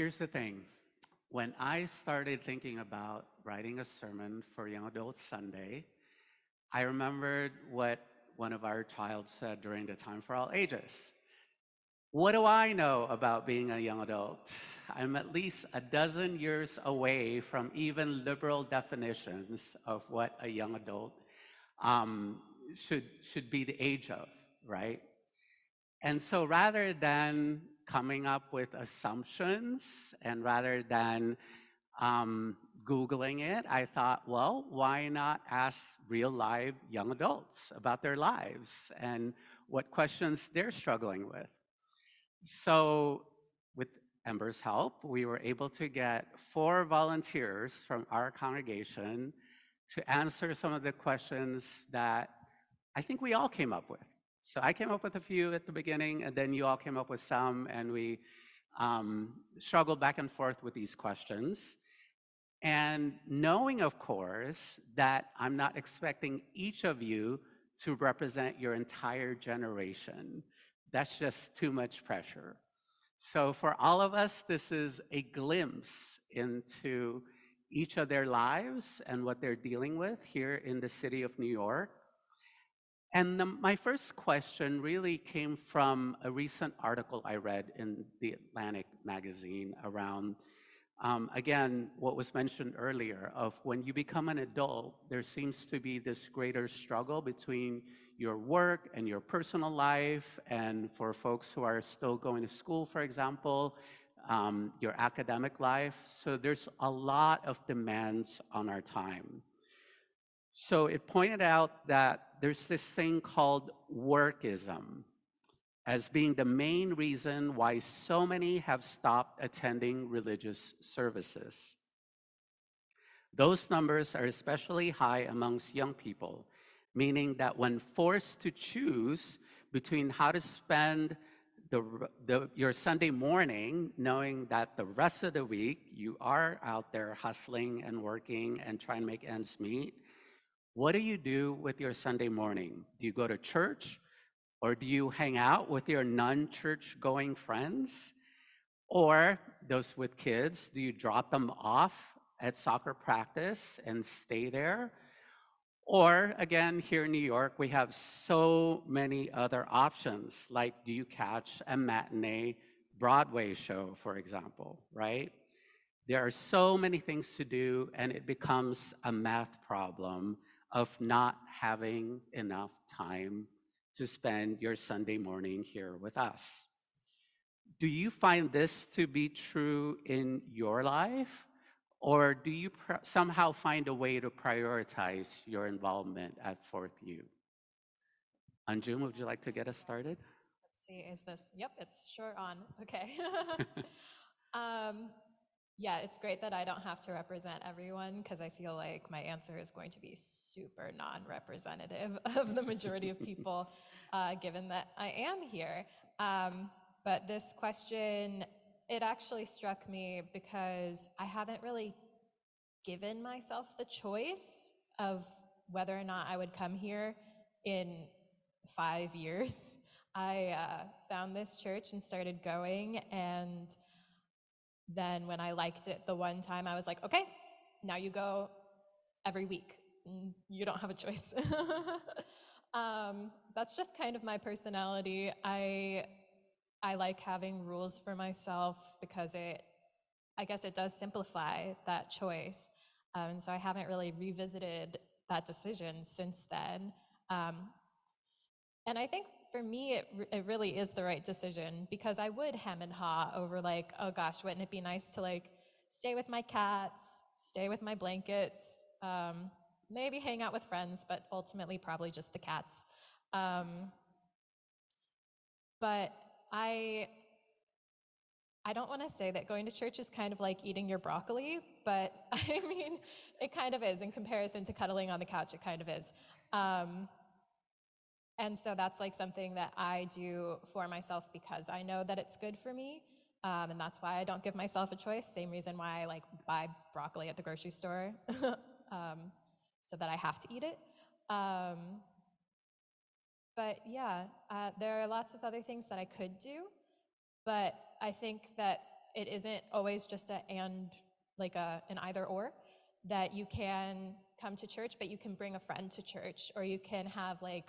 Here's the thing. When I started thinking about writing a sermon for Young Adults Sunday, I remembered what one of our child said during the Time for All Ages. What do I know about being a young adult? I'm at least a dozen years away from even liberal definitions of what a young adult um, should, should be the age of, right? And so rather than coming up with assumptions and rather than um, Googling it, I thought, well, why not ask real live young adults about their lives and what questions they're struggling with? So, with Ember's help, we were able to get four volunteers from our congregation to answer some of the questions that I think we all came up with. So I came up with a few at the beginning, and then you all came up with some, and we um, struggled back and forth with these questions. And knowing, of course, that I'm not expecting each of you to represent your entire generation. That's just too much pressure. So for all of us, this is a glimpse into each of their lives and what they're dealing with here in the city of New York. And the, my first question really came from a recent article I read in the Atlantic magazine around, um, again, what was mentioned earlier of when you become an adult, there seems to be this greater struggle between your work and your personal life, and for folks who are still going to school, for example, um, your academic life. So there's a lot of demands on our time. So it pointed out that there's this thing called workism as being the main reason why so many have stopped attending religious services. Those numbers are especially high amongst young people, meaning that when forced to choose between how to spend the, the, your Sunday morning, knowing that the rest of the week you are out there hustling and working and trying to make ends meet, what do you do with your Sunday morning? Do you go to church or do you hang out with your non church going friends? Or those with kids, do you drop them off at soccer practice and stay there? Or again, here in New York, we have so many other options. Like, do you catch a matinee Broadway show, for example, right? There are so many things to do, and it becomes a math problem of not having enough time to spend your Sunday morning here with us. Do you find this to be true in your life? Or do you somehow find a way to prioritize your involvement at Fourth U? Anjum, would you like to get us started? Let's see, is this, yep, it's sure on. Okay. um, yeah, it's great that I don't have to represent everyone because I feel like my answer is going to be super non representative of the majority of people, uh, given that I am here. Um, but this question, it actually struck me because I haven't really given myself the choice of whether or not I would come here in five years. I uh, found this church and started going, and then when I liked it the one time, I was like, okay, now you go every week. You don't have a choice. um, that's just kind of my personality. I I like having rules for myself because it, I guess, it does simplify that choice. Um, and so I haven't really revisited that decision since then. Um, and I think for me, it, it really is the right decision because I would hem and haw over like, oh gosh, wouldn't it be nice to like stay with my cats, stay with my blankets, um, maybe hang out with friends, but ultimately probably just the cats. Um, but I I don't want to say that going to church is kind of like eating your broccoli, but I mean, it kind of is in comparison to cuddling on the couch. It kind of is. Um, and so that's like something that I do for myself because I know that it's good for me. Um, and that's why I don't give myself a choice. Same reason why I like buy broccoli at the grocery store, um, so that I have to eat it. Um, but yeah, uh, there are lots of other things that I could do. But I think that it isn't always just a and, like a, an either or, that you can come to church, but you can bring a friend to church, or you can have like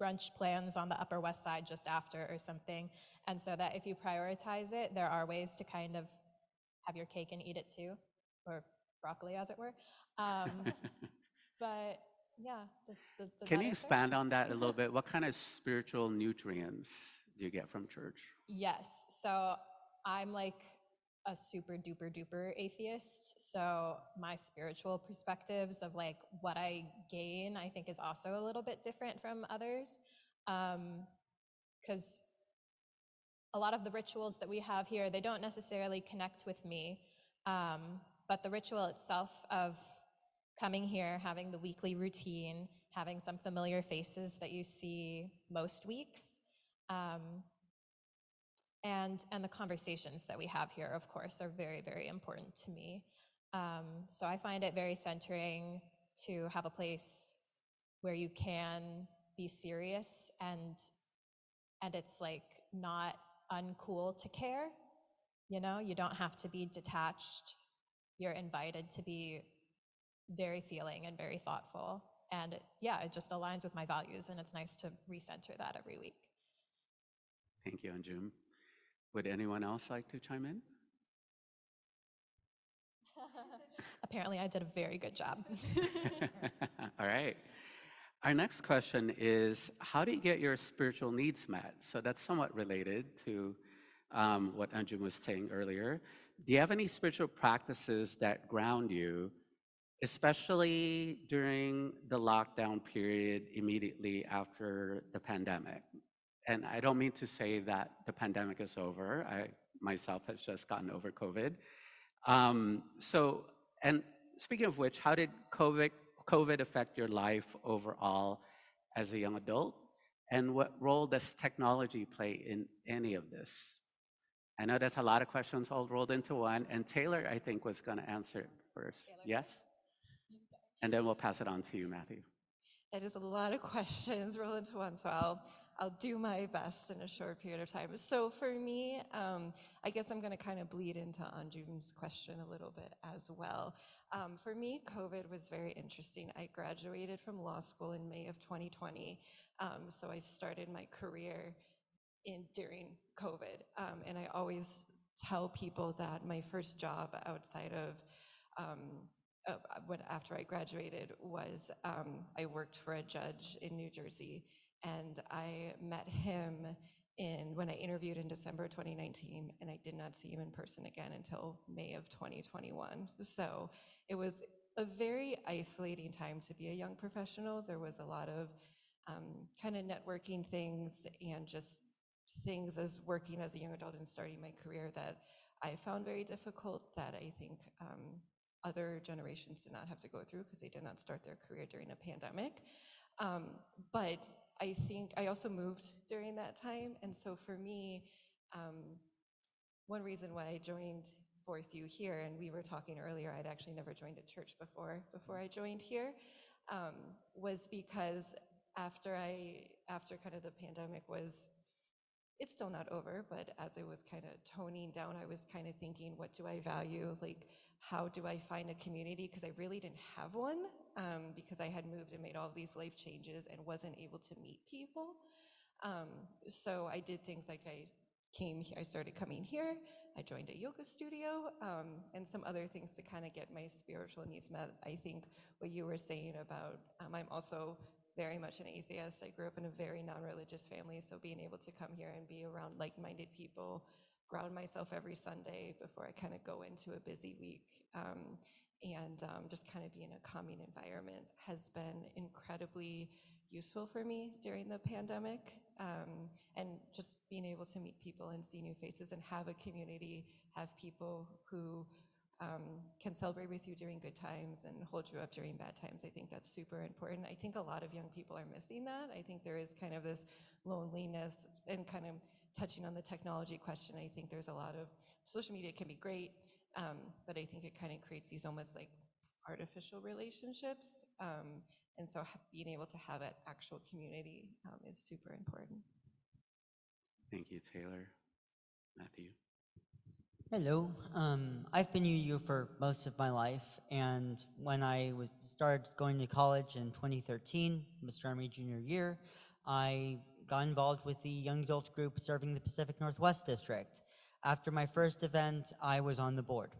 brunch plans on the Upper West Side just after or something. And so that if you prioritize it, there are ways to kind of have your cake and eat it too, or broccoli, as it were. Um, but yeah, does, does, does Can you answer? expand on that a little bit? What kind of spiritual nutrients do you get from church? Yes. So I'm like a super duper duper atheist. So my spiritual perspectives of like what I gain, I think is also a little bit different from others. Because a lot of the rituals that we have here, they don't necessarily connect with me. Um, but the ritual itself of coming here, having the weekly routine, having some familiar faces that you see most weeks, um, and and the conversations that we have here of course are very very important to me. Um, so i find it very centering to have a place where you can be serious and and it's like not uncool to care you know? You don't have to be detached. You're invited to be very feeling and very thoughtful. And yeah it just aligns with my values and it's nice to recenter that every week. Thank you, Anjum. Would anyone else like to chime in? Apparently, I did a very good job. All right. Our next question is How do you get your spiritual needs met? So that's somewhat related to um, what Anjum was saying earlier. Do you have any spiritual practices that ground you, especially during the lockdown period immediately after the pandemic? And I don't mean to say that the pandemic is over. I myself have just gotten over COVID. Um, so, and speaking of which, how did COVID, COVID affect your life overall as a young adult? And what role does technology play in any of this? I know that's a lot of questions all rolled into one, and Taylor, I think, was going to answer it first. Taylor yes? And then we'll pass it on to you, Matthew. It is a lot of questions rolled into one, so I'll I'll do my best in a short period of time. So for me, um, I guess I'm going to kind of bleed into Anjum's question a little bit as well. Um, for me, COVID was very interesting. I graduated from law school in May of 2020, um, so I started my career in during COVID, um, and I always tell people that my first job outside of um, uh, when after I graduated was um, I worked for a judge in New Jersey, and I met him in when I interviewed in December 2019, and I did not see him in person again until May of 2021. So it was a very isolating time to be a young professional. There was a lot of um, kind of networking things and just things as working as a young adult and starting my career that I found very difficult that I think um, other generations did not have to go through because they did not start their career during a pandemic. Um, but I think I also moved during that time. And so for me, um, one reason why I joined Fourth U here, and we were talking earlier, I'd actually never joined a church before, before I joined here, um, was because after I, after kind of the pandemic was it's still not over, but as I was kind of toning down, I was kind of thinking, what do I value? Like, how do I find a community? Because I really didn't have one um, because I had moved and made all these life changes and wasn't able to meet people. Um, so I did things like I came here, I started coming here, I joined a yoga studio, um, and some other things to kind of get my spiritual needs met. I think what you were saying about, um, I'm also very much an atheist. I grew up in a very non religious family, so being able to come here and be around like minded people, ground myself every Sunday before I kind of go into a busy week, um, and um, just kind of be in a calming environment has been incredibly useful for me during the pandemic. Um, and just being able to meet people and see new faces and have a community, have people who um, can celebrate with you during good times and hold you up during bad times. I think that's super important. I think a lot of young people are missing that. I think there is kind of this loneliness and kind of touching on the technology question. I think there's a lot of social media can be great, um, but I think it kind of creates these almost like artificial relationships. Um, and so being able to have an actual community um, is super important. Thank you, Taylor. Matthew. Hello. Um, I've been UU for most of my life, and when I was started going to college in 2013, Mr. Army junior year, I got involved with the young adult group serving the Pacific Northwest District. After my first event, I was on the board.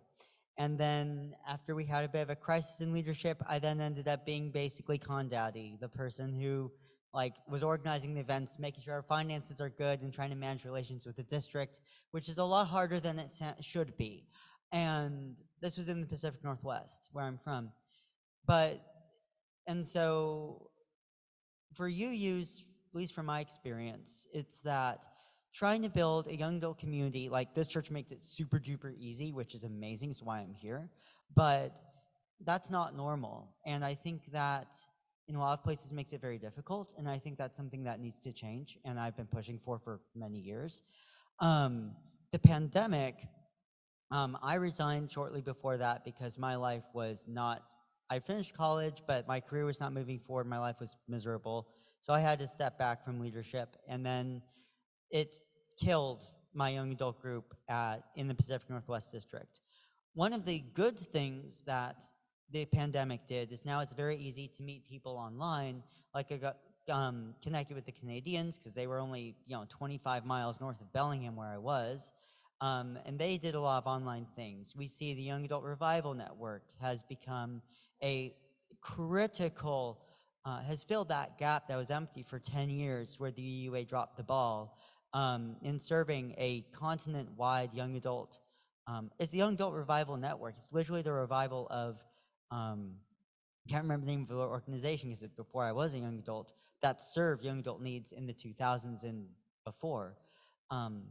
And then after we had a bit of a crisis in leadership, I then ended up being basically con daddy, the person who like was organizing the events, making sure our finances are good and trying to manage relations with the district, which is a lot harder than it should be. And this was in the Pacific Northwest, where I'm from. But, and so for UUs, at least from my experience, it's that trying to build a young adult community, like this church makes it super duper easy, which is amazing, it's why I'm here. But that's not normal. And I think that in a lot of places makes it very difficult. And I think that's something that needs to change. And I've been pushing for for many years. Um, the pandemic, um, I resigned shortly before that because my life was not, I finished college, but my career was not moving forward. My life was miserable. So I had to step back from leadership. And then it killed my young adult group at, in the Pacific Northwest District. One of the good things that the pandemic did is now it's very easy to meet people online. Like I got um, connected with the Canadians because they were only you know 25 miles north of Bellingham where I was, um, and they did a lot of online things. We see the Young Adult Revival Network has become a critical, uh, has filled that gap that was empty for 10 years where the UUA dropped the ball um, in serving a continent-wide young adult. Um, it's the Young Adult Revival Network. It's literally the revival of um, can't remember the name of the organization because before I was a young adult that served young adult needs in the 2000s and before. Um,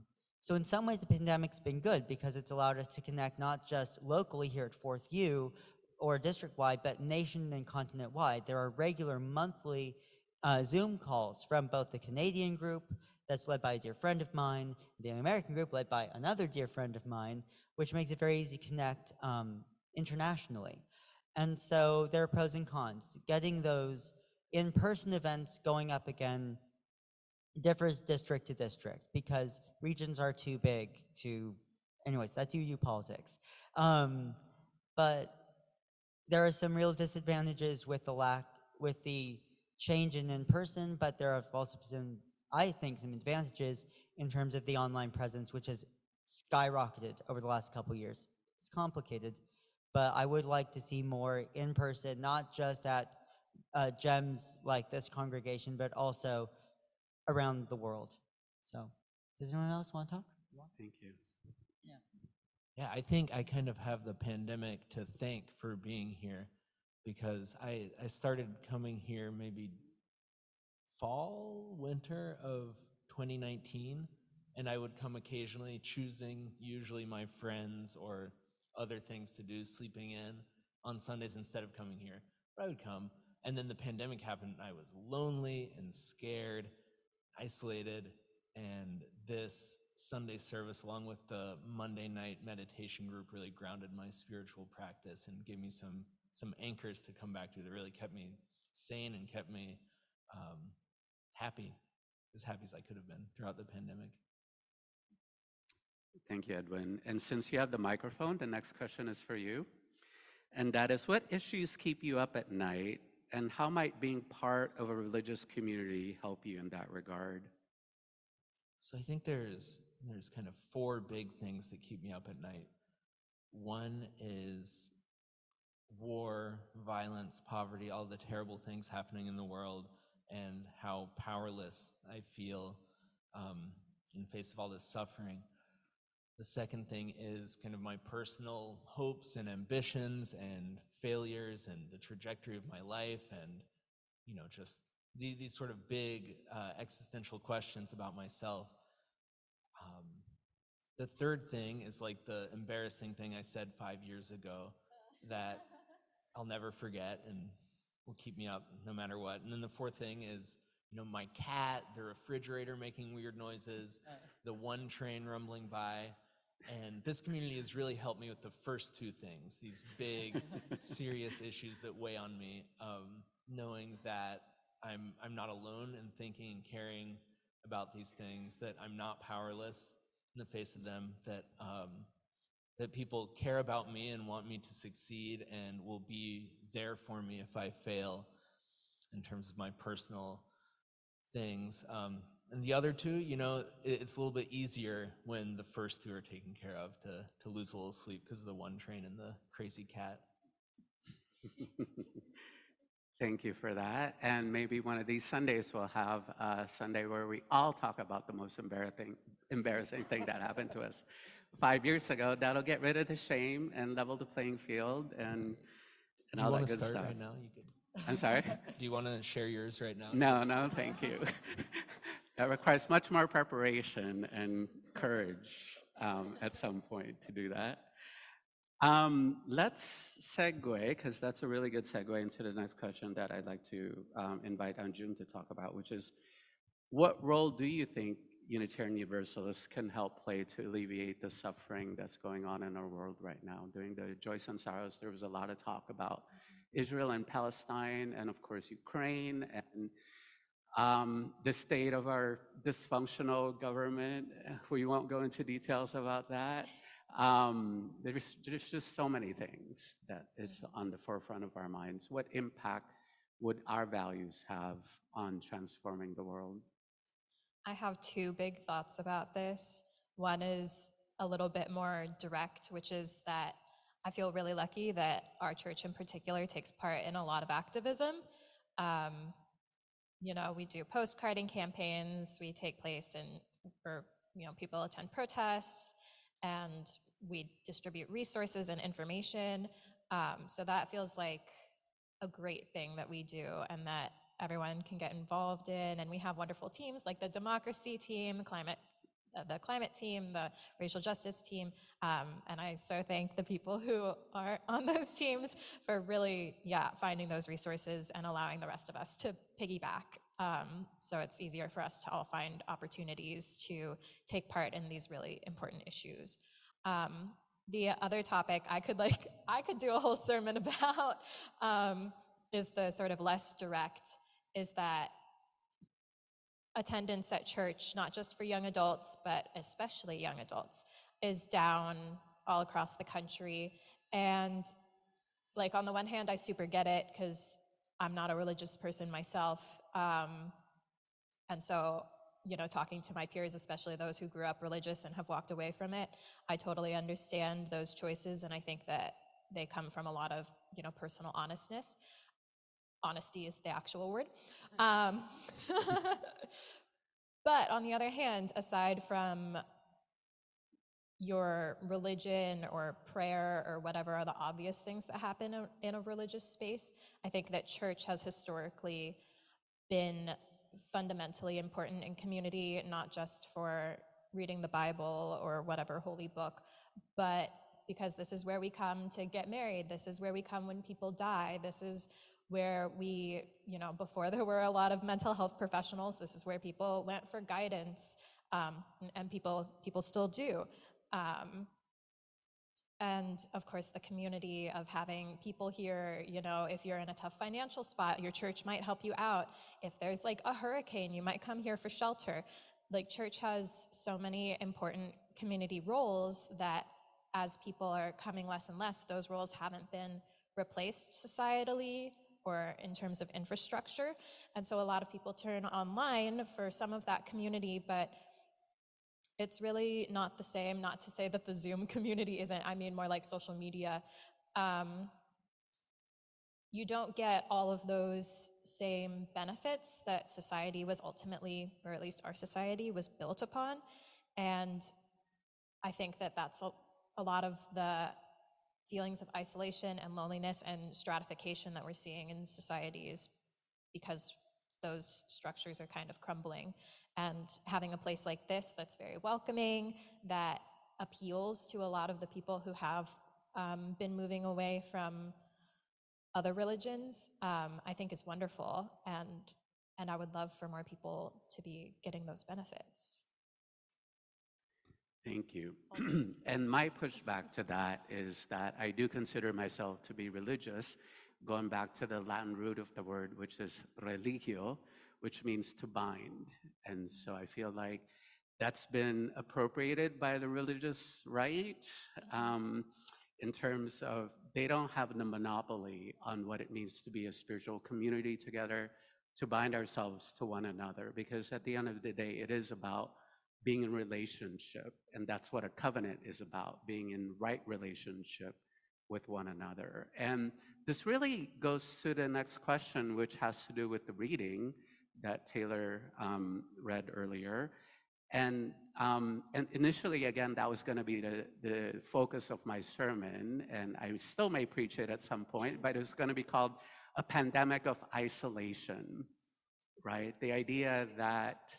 so in some ways, the pandemic's been good because it's allowed us to connect not just locally here at Fourth U or district-wide, but nation and continent-wide. There are regular monthly uh, Zoom calls from both the Canadian group that's led by a dear friend of mine, the American group led by another dear friend of mine, which makes it very easy to connect um, internationally. And so there are pros and cons. Getting those in-person events going up again differs district to district because regions are too big to, anyways, that's UU politics. Um, but there are some real disadvantages with the lack, with the change in in-person, but there have also been, I think, some advantages in terms of the online presence, which has skyrocketed over the last couple years. It's complicated, but I would like to see more in person, not just at uh, gems like this congregation, but also around the world. So, does anyone else want to talk? Thank you. Yeah, Yeah, I think I kind of have the pandemic to thank for being here because I, I started coming here maybe fall, winter of 2019, and I would come occasionally choosing usually my friends or other things to do, sleeping in on Sundays instead of coming here. But I would come, and then the pandemic happened, and I was lonely and scared, isolated, and this Sunday service, along with the Monday night meditation group, really grounded my spiritual practice and gave me some some anchors to come back to that really kept me sane and kept me um, happy, as happy as I could have been throughout the pandemic. Thank you, Edwin. And since you have the microphone, the next question is for you. And that is what issues keep you up at night, and how might being part of a religious community help you in that regard? So I think there's there's kind of four big things that keep me up at night. One is war, violence, poverty, all the terrible things happening in the world, and how powerless I feel um, in face of all this suffering. The second thing is kind of my personal hopes and ambitions and failures and the trajectory of my life and you know just the, these sort of big uh, existential questions about myself. Um, the third thing is like the embarrassing thing I said five years ago that I'll never forget and will keep me up no matter what. And then the fourth thing is, you know, my cat, the refrigerator making weird noises, the one train rumbling by. And this community has really helped me with the first two things, these big, serious issues that weigh on me. Um, knowing that I'm I'm not alone in thinking and caring about these things, that I'm not powerless in the face of them, that um, that people care about me and want me to succeed and will be there for me if I fail in terms of my personal things. Um, and the other two, you know, it, it's a little bit easier when the first two are taken care of to, to lose a little sleep because of the one train and the crazy cat. Thank you for that. And maybe one of these Sundays we'll have a Sunday where we all talk about the most embarrassing, embarrassing thing that happened to us five years ago. That'll get rid of the shame and level the playing field and, and you all that good start stuff. right now? I'm sorry? Do you want to share yours right now? No, no, thank you. that requires much more preparation and courage um, at some point to do that. Um, let's segue, because that's a really good segue into the next question that I'd like to um, invite Anjum to talk about, which is what role do you think Unitarian Universalists can help play to alleviate the suffering that's going on in our world right now? During the Joys and Sorrows, there was a lot of talk about Israel and Palestine, and of course, Ukraine, and um, the state of our dysfunctional government. We won't go into details about that. Um, there's, there's just so many things that is on the forefront of our minds. What impact would our values have on transforming the world? I have two big thoughts about this. One is a little bit more direct, which is that I feel really lucky that our church in particular takes part in a lot of activism. Um, you know, we do postcarding campaigns, we take place in, or, you know, people attend protests, and we distribute resources and information. Um, so that feels like a great thing that we do and that everyone can get involved in. And we have wonderful teams like the democracy team, climate, the climate team, the racial justice team. Um, and I so thank the people who are on those teams for really, yeah, finding those resources and allowing the rest of us to piggyback. Um, so it's easier for us to all find opportunities to take part in these really important issues. Um, the other topic I could like, I could do a whole sermon about um, is the sort of less direct, is that attendance at church, not just for young adults, but especially young adults, is down all across the country. And like on the one hand, I super get it because I'm not a religious person myself. Um, and so, you know, talking to my peers, especially those who grew up religious and have walked away from it, I totally understand those choices. And I think that they come from a lot of, you know, personal honestness. Honesty is the actual word. Um, but on the other hand, aside from your religion or prayer or whatever are the obvious things that happen in- a religious space, I think that church has historically been fundamentally important in community, not just for reading the Bible or whatever holy book, but because this is where we come to get married. This is where we come when people die. This is where we, you know, before there were a lot of mental health professionals, this is where people went for guidance, um, and- people people still do. Um, and of course, the community of having people here, you know, if you're in a tough financial spot, your church might help you out. If there's like a hurricane, you might come here for shelter. Like, church has so many important community roles that as people are coming less and less, those roles haven't been replaced societally or in terms of infrastructure. And so a lot of people turn online for some of that community, but it's really not the same. Not to say that the Zoom community isn't, I mean more like social media. Um, you don't get all of those same benefits that society was ultimately, or at least our society was built upon. And I think that that's a, a lot of the feelings of isolation and loneliness and stratification that we're seeing in societies because those structures are kind of crumbling. And having a place like this that's very welcoming, that appeals to a lot of the people who have um, been moving away from other religions, um, I think is wonderful. And, and I would love for more people to be getting those benefits. Thank you. And my pushback to that is that I do consider myself to be religious, going back to the Latin root of the word, which is religio, which means to bind. And so I feel like that's been appropriated by the religious right um, in terms of they don't have the monopoly on what it means to be a spiritual community together, to bind ourselves to one another, because at the end of the day, it is about being in relationship. And that's what a covenant is about being in right relationship with one another. And this really goes to the next question, which has to do with the reading that Taylor um, read earlier. And, um, and initially, again, that was going to be the, the focus of my sermon, and I still may preach it at some point, but it's going to be called a pandemic of isolation, right? The idea that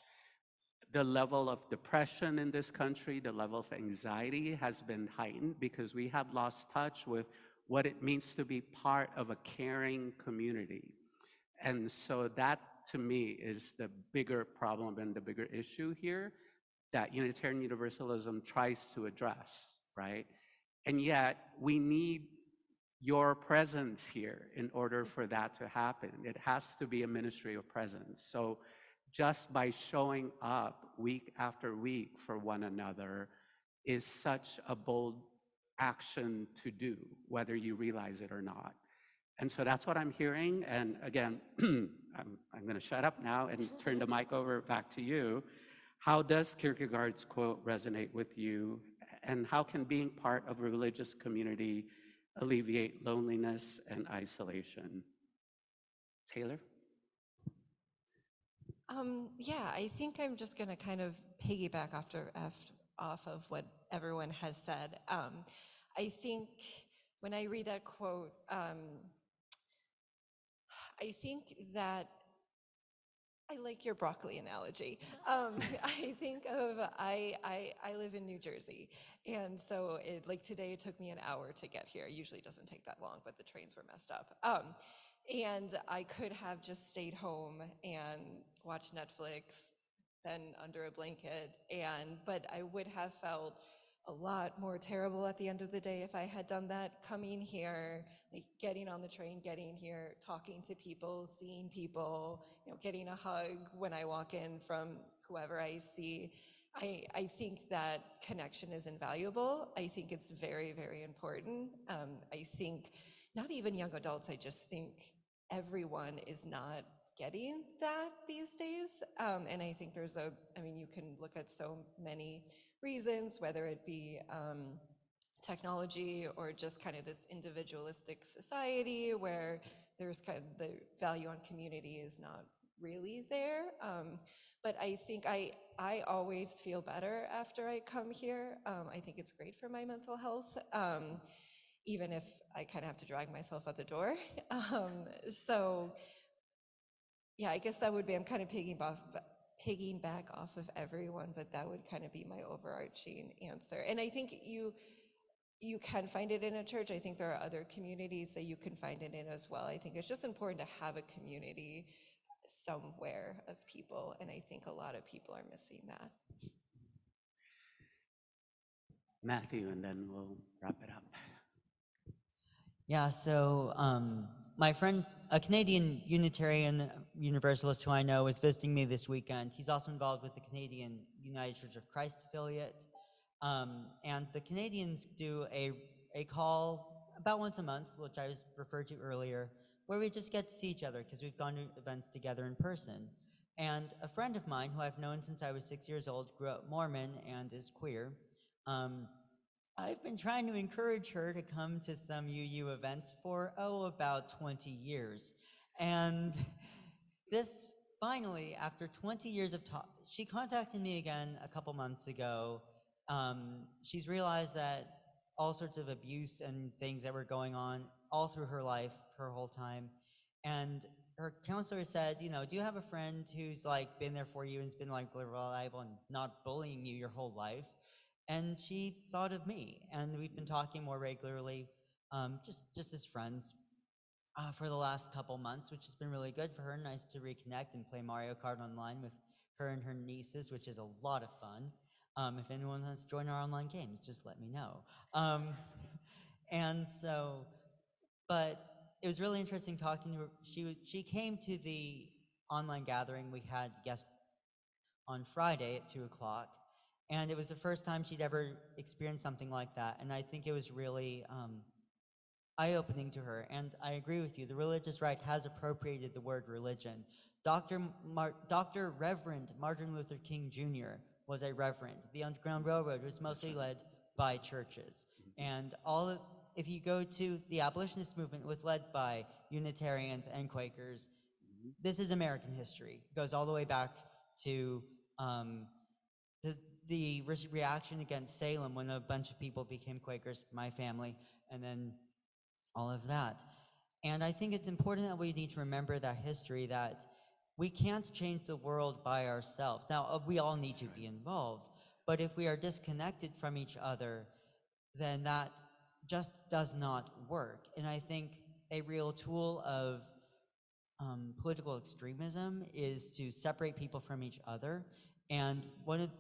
the level of depression in this country, the level of anxiety has been heightened because we have lost touch with what it means to be part of a caring community. And so that to me is the bigger problem and the bigger issue here that Unitarian Universalism tries to address, right? And yet we need your presence here in order for that to happen. It has to be a ministry of presence. So just by showing up week after week for one another is such a bold action to do, whether you realize it or not. And so that's what I'm hearing. And again, I'm, I'm going to shut up now and turn the mic over back to you. How does Kierkegaard's quote resonate with you? And how can being part of a religious community alleviate loneliness and isolation? Taylor? Um, yeah, I think I'm just going to kind of piggyback after, after off of what everyone has said. Um, I think when I read that quote, um, I think that I like your broccoli analogy. Um, I think of I, I I live in New Jersey, and so it like today it took me an hour to get here. It Usually doesn't take that long, but the trains were messed up. Um, and I could have just stayed home and watched Netflix, been under a blanket, and but I would have felt a lot more terrible at the end of the day if I had done that. Coming here, like getting on the train, getting here, talking to people, seeing people, you know, getting a hug when I walk in from whoever I see. I, I think that connection is invaluable. I think it's very, very important. Um, I think not even young adults, I just think everyone is not getting that these days. Um, and I think there's a, I mean, you can look at so many reasons, whether it be um, technology or just kind of this individualistic society where there's kind of the value on community is not really there. Um, but I think I, I always feel better after I come here. Um, I think it's great for my mental health. Um, even if I kind of have to drag myself out the door. Um, so yeah, I guess that would be, I'm kind of pigging off, pigging back off of everyone, but that would kind of be my overarching answer. And I think you, you can find it in a church. I think there are other communities that you can find it in as well. I think it's just important to have a community somewhere of people, and I think a lot of people are missing that. Matthew, and then we'll wrap it up. Yeah, so um, my friend, a Canadian Unitarian Universalist who I know, is visiting me this weekend. He's also involved with the Canadian United Church of Christ affiliate. Um, and the Canadians do a, a call about once a month, which I was referred to earlier, where we just get to see each other because we've gone to events together in person. And a friend of mine who I've known since I was six years old grew up Mormon and is queer. Um, I've been trying to encourage her to come to some UU events for, oh, about 20 years. And this finally, after 20 years of talk, she contacted me again a couple months ago. Um, she's realized that all sorts of abuse and things that were going on all through her life, her whole time. And her counselor said, you know, do you have a friend who's like been there for you and's been like reliable and not bullying you your whole life? And she thought of me, and we've been talking more regularly, um, just just as friends, uh, for the last couple months, which has been really good for her. Nice to reconnect and play Mario Kart online with her and her nieces, which is a lot of fun. Um, if anyone wants to join our online games, just let me know. Um, and so, but it was really interesting talking to her. She she came to the online gathering we had guest on Friday at two o'clock, and it was the first time she'd ever experienced something like that. And I think it was really um, eye opening to her. And I agree with you, the religious right has appropriated the word religion. Dr. Mar- Dr. Reverend Martin Luther King Jr. was a reverend. The Underground Railroad was mostly led by churches. And all of, if you go to the abolitionist movement, it was led by Unitarians and Quakers. This is American history. It goes all the way back to um, the, the re- reaction against Salem when a bunch of people became Quakers, my family, and then all of that. And I think it's important that we need to remember that history that we can't change the world by ourselves. Now, uh, we all need to be involved, but if we are disconnected from each other, then that just does not work. And I think a real tool of um, political extremism is to separate people from each other. And one of,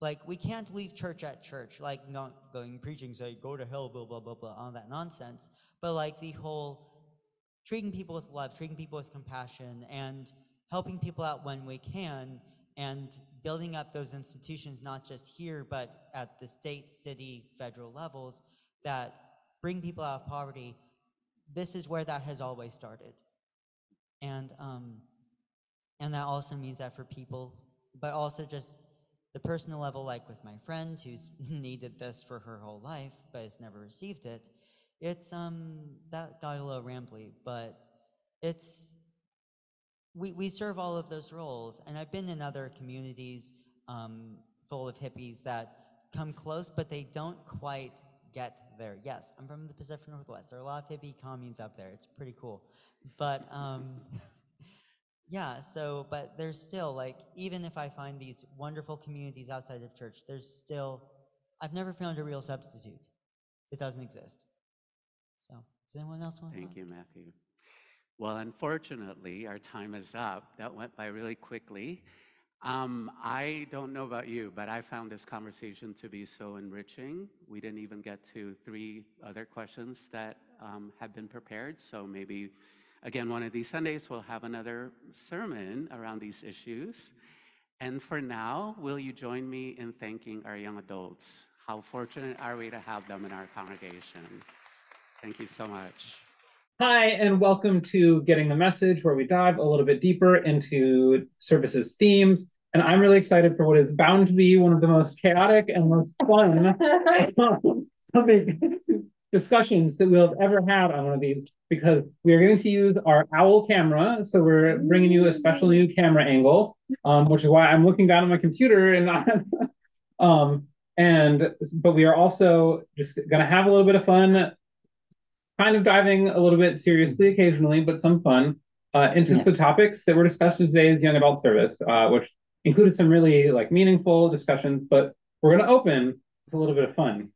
like, we can't leave church at church, like not going preaching, say, go to hell, blah, blah, blah, blah, all that nonsense. But like the whole treating people with love, treating people with compassion, and helping people out when we can, and building up those institutions, not just here, but at the state, city, federal levels, that bring people out of poverty. This is where that has always started. And, um, and that also means that for people, but also just the personal level, like with my friend who's needed this for her whole life, but has never received it, it's, um, that got a little rambly, but it's, we, we serve all of those roles. And I've been in other communities um, full of hippies that come close, but they don't quite get there. Yes, I'm from the Pacific Northwest. There are a lot of hippie communes up there. It's pretty cool. But um, yeah, so, but there's still, like, even if I find these wonderful communities outside of church, there's still, I've never found a real substitute. It doesn't exist. So, does anyone else want to? Thank you, Matthew. Well, unfortunately, our time is up. That went by really quickly. Um, I don't know about you, but I found this conversation to be so enriching. We didn't even get to three other questions that um, have been prepared. So maybe, again, one of these Sundays, we'll have another sermon around these issues. And for now, will you join me in thanking our young adults? How fortunate are we to have them in our congregation? Thank you so much. Hi, and welcome to Getting the Message, where we dive a little bit deeper into services themes. And I'm really excited for what is bound to be one of the most chaotic and most fun discussions that we'll have ever had on one of these, because we are going to use our owl camera. So we're bringing you a special new camera angle, um, which is why I'm looking down at my computer and not. um, and but we are also just going to have a little bit of fun kind of diving a little bit seriously occasionally, but some fun uh, into Yeah. the topics that were discussed in today's young adult service, uh, which included some really like meaningful discussions. But we're going to open with a little bit of fun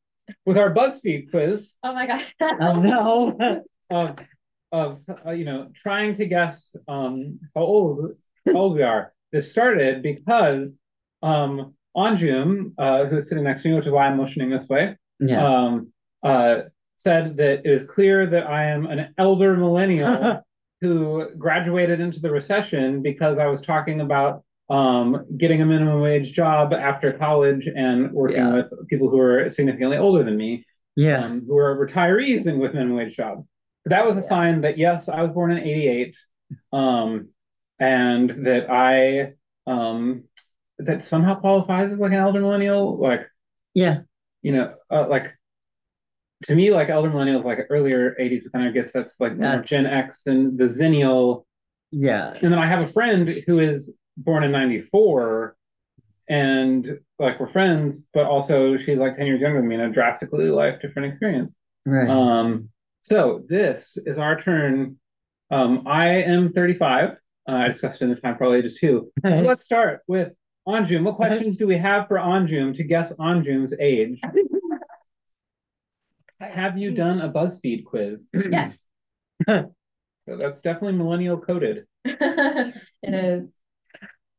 with our BuzzFeed quiz Oh my god. Oh, no. of of uh, you know trying to guess um, how old how old we are. This started because um, Anjum, uh, who's sitting next to me, which is why I'm motioning this way, yeah. um, uh, said that it is clear that I am an elder millennial who graduated into the recession because I was talking about um, getting a minimum wage job after college and working Yeah. with people who are significantly older than me, yeah. um, who are retirees and with minimum wage job. But that was a sign that yes, I was born in '88, um, and that I um, that somehow qualifies as like an elder millennial, like yeah. you know, uh, like to me, like elder millennials, like earlier 80s kind of gets that's like That's- Gen X and the Xennial. Yeah. And then I have a friend who is born in 94 and like we're friends, but also she's like 10 years younger than me and a drastically life different experience. Right. Um, so this is our turn. Um, I am 35. Uh, I discussed it in the time for all ages too. So let's start with Anjum. What questions do we have for Anjum to guess Anjum's age? Have you done a BuzzFeed quiz? Yes. So that's definitely millennial coded. it is.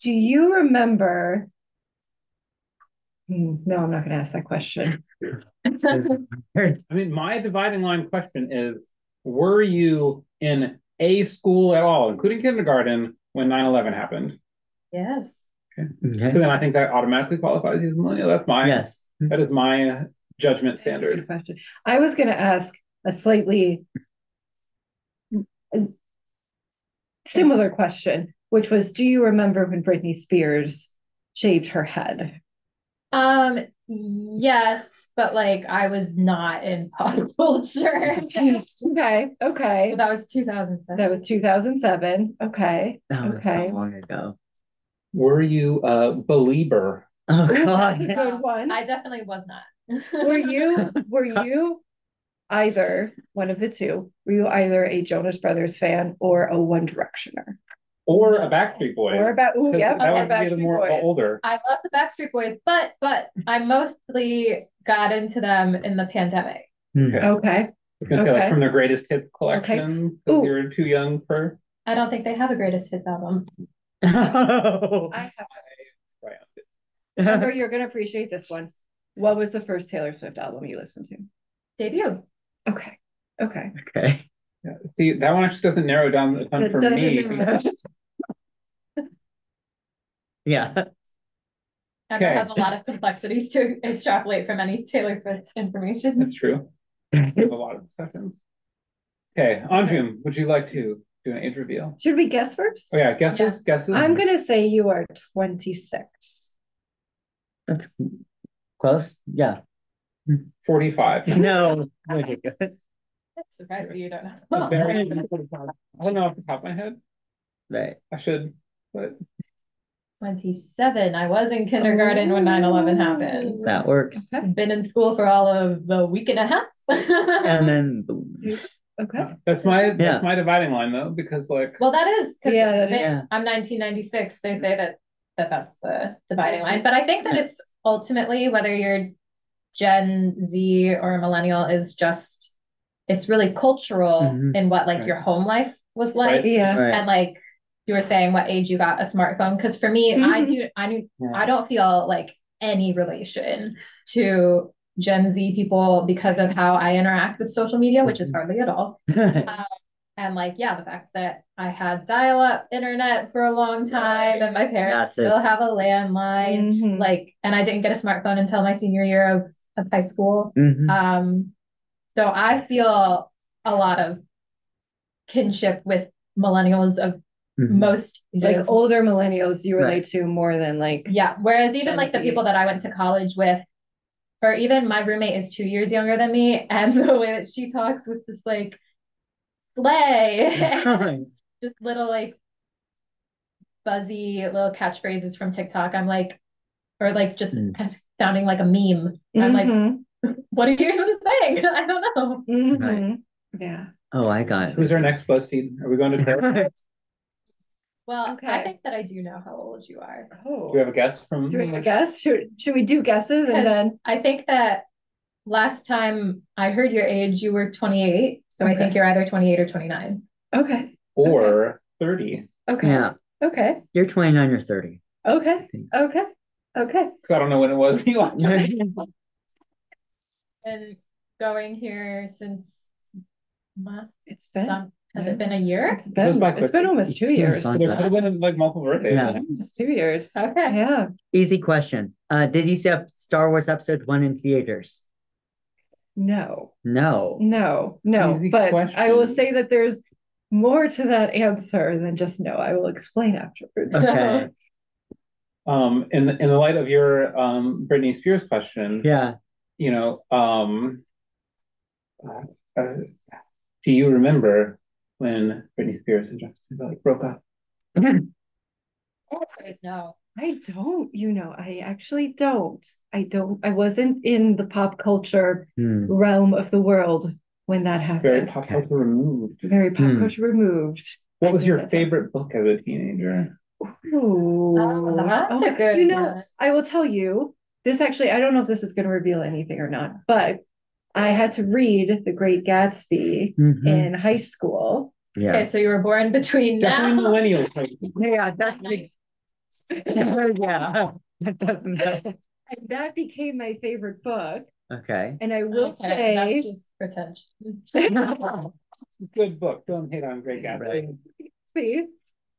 Do you remember? Hmm, No, I'm not gonna ask that question. I mean, my dividing line question is Were you in a school at all, including kindergarten, when 9 11 happened? yes. So Okay. then I think that automatically qualifies you as a millennial. That's my Yes. that is my judgment standard. Question. I was gonna ask a slightly similar question, which was, do you remember when Britney Spears shaved her head? Um, yes, but like I was not in pop culture. Okay, okay. But that was 2007. That was two thousand seven. Okay, That was so okay. long ago. Were you a believer? Oh Ooh, God. that's a good one. I definitely was not. Were you, were you either one of the two? Were you either a Jonas Brothers fan or a One Directioner? Or a Backstreet Boys? Or about, ooh, 'Cause yeah, that or would be the more Boys. older. I love the Backstreet Boys, but but I mostly got into them in the pandemic. Hmm. Okay. I Okay, was gonna say, like from their greatest hits collection. 'cause Ooh. You're too young for. I don't think they have a greatest hits album. Oh. I have, Amber, you're gonna appreciate this one. What was the first Taylor Swift album you listened to? Debut. Okay, okay. Okay. Yeah, See, that one actually doesn't narrow down a ton It for me. Yeah. Amber Okay. has a lot of complexities to extrapolate from any Taylor Swift information. That's true. We have a lot of discussions. Okay, Anjum, would you like to do an age reveal? Should we guess first? Oh yeah, guesses, guesses. I'm gonna say you are twenty-six. That's close. Yeah. Forty-five. No. ridiculous. I'm surprised that you don't A know. very- I don't know off the top of my head. Right. I should, but 27. I was in kindergarten when 9 11 happened. That works. Okay, Been in school for all of the week and a half. And then boom. okay. Uh, that's my Yeah. that's my dividing line though, because like well, that is because Yeah, that is. I'm 1996. They say that, that that's the dividing line. But I think that it's ultimately whether you're Gen Z or a millennial is just, it's really cultural Mhm. in what like Right. your home life was like. Right. Yeah, Right. and like you were saying what age you got a smartphone because for me i Mhm. do i do Yeah. i don't feel like any relation to gen z people because of how i interact with social media which is Mhm. hardly at all and like yeah the fact that i had dial-up internet for a long time and my parents That's it. still have a landline Mhm. like and i didn't get a smartphone until my senior year of, of high school Mhm. um, so I feel a lot of kinship with millennials of Mhm. most like ages. older millennials you Right. relate to more than like. yeah. Whereas even like the people that I went to college with, or even my roommate is two years younger than me, and the way that she talks with this like slay, just little like buzzy little catchphrases from TikTok. I'm like, or like just Mm. kind of sounding like a meme. I'm like, Mhm, what are you even? I don't know. mhm. Yeah, Oh, I got it. who's our next BuzzFeed? Are we going to Taylor? Well, I think that I do know how old you are. oh. Do we have a guess from? Do we have a guess? Should, should we do guesses and then? I think that last time I heard your age, you were 28. So I think you're either 28 or 29. Okay, Or thirty? okay, Yeah. okay, You're 29 or 30. okay, okay, okay. Because I don't know when it was. And going here since month, It's been, some, has yeah. it been a year? it's been, by it's been almost two years. it's on There could have been like multiple birthdays. Yeah. Almost two years. Okay. Yeah, Easy question. Uh, did you see up Star Wars Episode One in theaters? no, No. no, no, Easy but I will say that there's more to that answer than just no. I will explain afterwards. Okay. Um, in the, in the light of your um Britney Spears question, Yeah. you know, um, uh, uh, do you remember when Britney Spears and Justin Timberlake broke up? Answer no. I don't, you know, I actually don't. I don't, I wasn't in the pop culture Hmm. realm of the world when that happened. Very happened. pop Okay. culture removed. Very pop Hmm. culture removed. What I was your favorite book as a teenager? Ooh. Oh, that's a good You know, guess. I will tell you, this actually, I don't know if this is going to reveal anything or not, but I had to read The Great Gatsby Mhm. in high school. Yeah. Okay, so you were born between Definitely now. millennial type. Yeah, that's big. yeah. That doesn't. And that became my favorite book. Okay. And I will Okay, say, that's just pretentious. Good book. Don't hate on Great Gatsby. Right.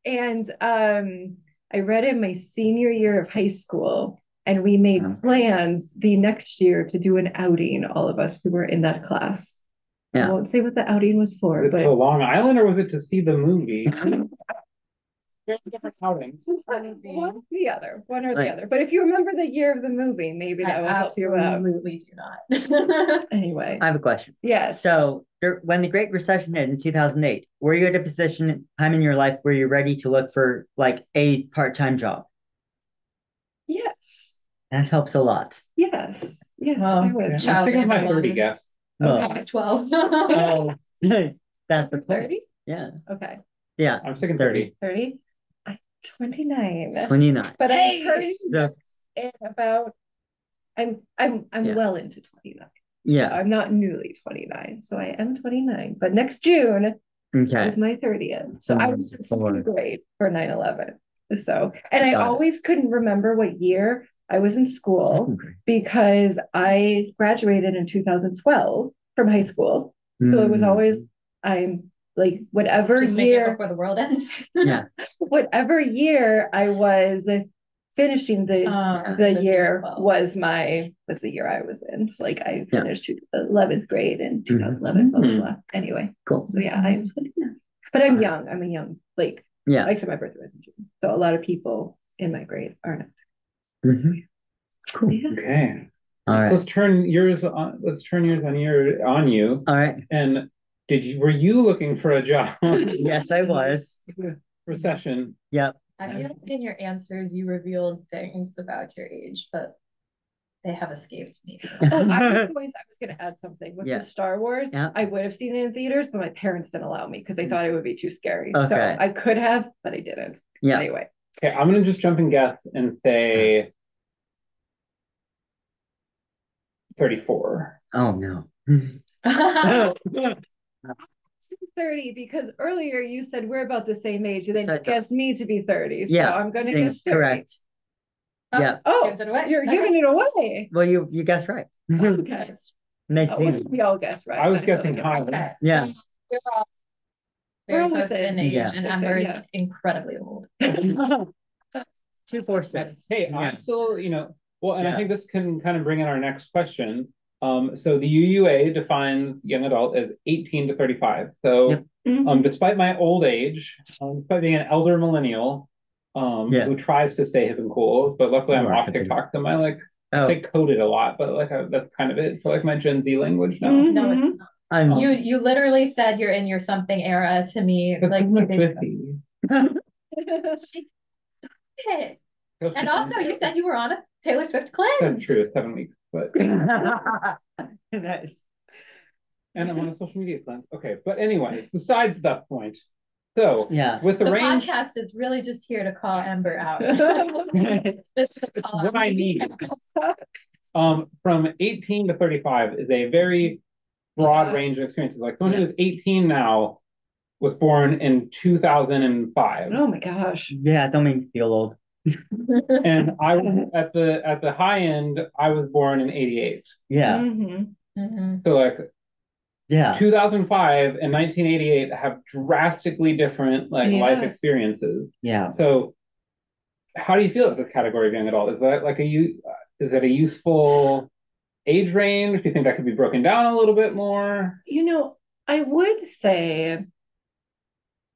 And um, I read it in my senior year of high school, and we made Yeah. plans the next year to do an outing, all of us who were in that class. I won't say what the outing was for, Was it but to Long Island or was it to see the movie? There's different outings. one or the other, one or the other. But if you remember the year of the movie, maybe I that will help you out. absolutely do not. Anyway, I have a question. yes. So, when the Great Recession hit in 2008, were you at a position time in your life where you're ready to look for like a part-time job? Yes. That helps a lot. Yes. Yes. Oh, well, I was. I'm my 30 guess. Well, I was twelve. oh, that's the point. 30? Yeah, Okay. yeah, I'm sticking 30. 30? I'm 29. 29. But Hey! I'm turning The, in about I'm I'm I'm Yeah. well into 29. yeah, I'm not newly 29. So I am 29. But next June okay. is my 30th. So I was in second grade for 9-11. So and I Got it. always couldn't remember what year I was in school Second grade. because I graduated in 2012 from high school. So it was Mm, always I'm like whatever Just make it year before the world ends. Yeah, whatever year I was finishing the Um, the so year was my was the year I was in. So like I Yeah. finished eleventh grade in 2011. Blah, blah, Mhm. blah. Anyway, cool. so yeah, I'm 29. but I'm Alright. young. I'm a young like Yeah. I said my birthday was in June. So a lot of people in my grade are not. Mhm. Cool. Yeah. Okay. All So. Let's turn yours on. Let's turn yours on your on you. All right. And did you were you looking for a job? Yes, I was. Recession. Yep. I feel like in your answers, you revealed things about your age, but they have escaped me. so. Oh, I was going to, I was gonna add something with Yeah. the Star Wars. Yeah. I would have seen it in theaters, but my parents didn't allow me because they thought it would be too scary. Okay. So I could have, but I didn't. Yeah. Anyway. Okay, I'm gonna just jump and guess and say 34. Oh no. 30 because earlier you said we're about the same age and then So you guessed me to be 30. Yeah, I'm gonna guess 30. correct. Oh, Yeah. Oh, it away. you're Okay. giving it away. Well, you you guessed right. Okay. Makes Oh, it we all guessed right. I was guessing still high. give. Okay. Yeah. so You're all very close in age, Yeah. and six, Amber yeah. is incredibly old. Two, four, six. Hey, Yeah. I'm still, you know, well, and I think this can kind of bring in our next question. Um, so the UUA defines young adult as 18 to 35. So, Yep. Mhm. um, despite my old age, um, despite being an elder millennial, um, Yeah. who tries to stay hip and cool, but luckily I'm You are off hip and- TikTok, so my like, Oh, I coded a lot, but like I, that's kind of it for like my Gen Z language now. Mhm. No, it's not. I'm. You you literally said you're in your something era to me like two days ago. And also, you said you were on a Taylor Swift That's cleanse. true, seven weeks, but nice. and I'm on a social media cleanse. Okay, but anyway, besides that point, so Yeah. with the, The range, podcast is really just here to call Amber out. This is it's what. I need. Um, from 18 to 35 is a very broad Yeah. range of experiences. Like someone who's 18 now was born in 2005, Oh my gosh. Yeah, don't make me feel old. and I was at the at the high end. I was born in 88. Yeah. Mhm. Mhm. So like Yeah. 2005 and 1988 have drastically different like life experiences. Yeah. So, how do you feel about this category of young adult? Is that like a you? is that a useful age range? Do you think that could be broken down a little bit more? You know, I would say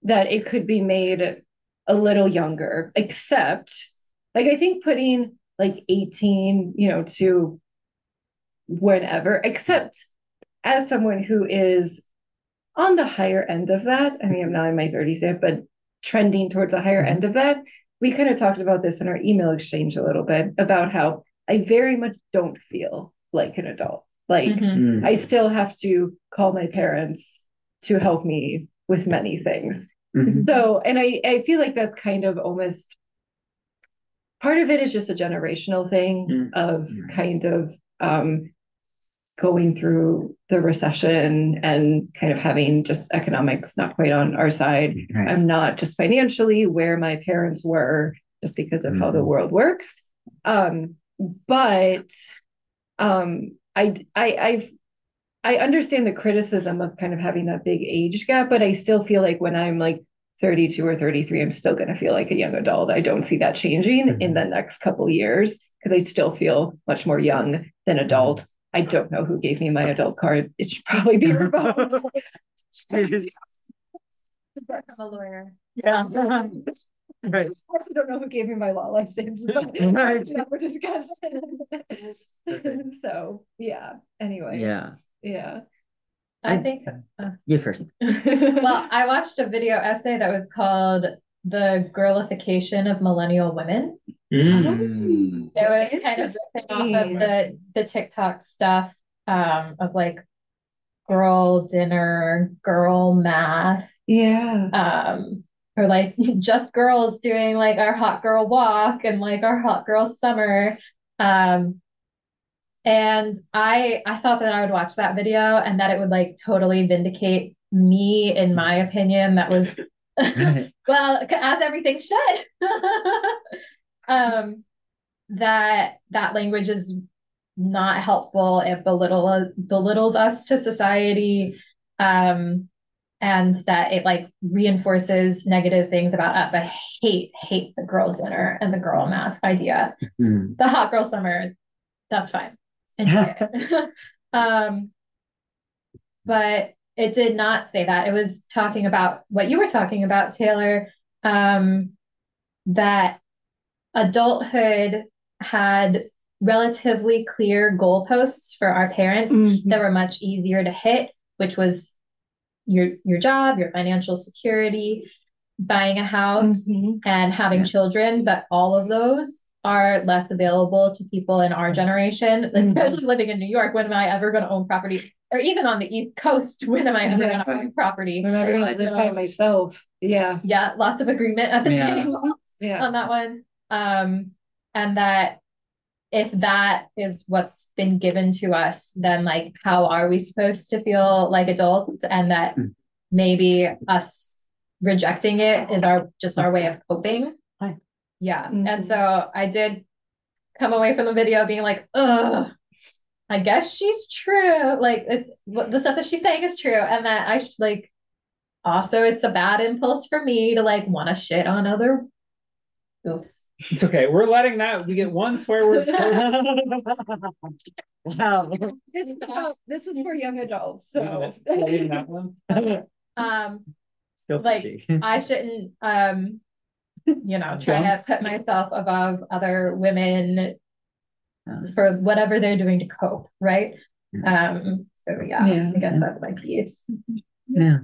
that it could be made a little younger, except like I think putting like 18, you know, to whenever, except as someone who is on the higher end of that, I mean, I'm not in my 30s yet, but trending towards the higher end of that, we kind of talked about this in our email exchange a little bit about how I very much don't feel like an adult. Like, Mhm. Mm. I still have to call my parents to help me with many things. Mhm. So, and I, I feel like that's kind of almost part of it is just a generational thing Mm. of Mm. kind of um, going through the recession and kind of having just economics not quite on our side. Right. I'm not just financially where my parents were just because of how the Mhm. world works. Um, but um, I, I, I've, I understand the criticism of kind of having that big age gap, but I still feel like when I'm like 32 or 33, I'm still going to feel like a young adult. I don't see that changing mm-hmm. in the next couple years because I still feel much more young than mm-hmm. adult. I don't know who gave me my adult card. It should probably be revoked. I'm a lawyer. Yeah. Um, right. Of course, I don't know who gave me my law license, but Right. that's another discussion. so yeah. Anyway. Yeah. Yeah. I I- think, You first. well, I watched a video essay that was called The Girlification of Millennial Women. Mm. It was kind of off of the, the TikTok stuff um, of like girl dinner, girl math, yeah. um, or like just girls doing like our hot girl walk and like our hot girl summer. Um, and I I thought that I would watch that video and that it would like totally vindicate me in my opinion that was well as everything should. Um that that language is not helpful. It belittle belittles us to society. Um and that it like reinforces negative things about us. I hate hate the girl dinner and the girl math idea. Mm. the hot girl summer that's fine enjoy it um but it did not say that it was talking about what you were talking about taylor um that adulthood had relatively clear goalposts for our parents Mhm. that were much easier to hit which was your your job your financial security buying a house Mhm. and having Yeah. children, but all of those are left available to people in our generation, Mhm. especially living in New York. When am I ever going to own property? Or even on the East Coast, when am I ever Yeah. going to own property? I'm never gonna live by myself. Yeah. Yeah, lots of agreement at the Yeah. table Yeah. on that one. Um, and that if that is what's been given to us, then like how are we supposed to feel like adults? And that Mm. maybe us rejecting it is our just our way of coping. Hi. Yeah. Mhm. And so I did come away from the video being like, ugh, I guess she's true. Like it's the stuff that she's saying is true. And that I should like also it's a bad impulse for me to like want to shit on other oops. It's okay. We're letting that. We get one swear word. per- Wow. This is about- this is for young adults, so. That one. Um Still Like, I shouldn't um you know try to put myself above other women Yeah. for whatever they're doing to cope, right? Um so yeah, Yeah. I guess that's my piece. Yeah.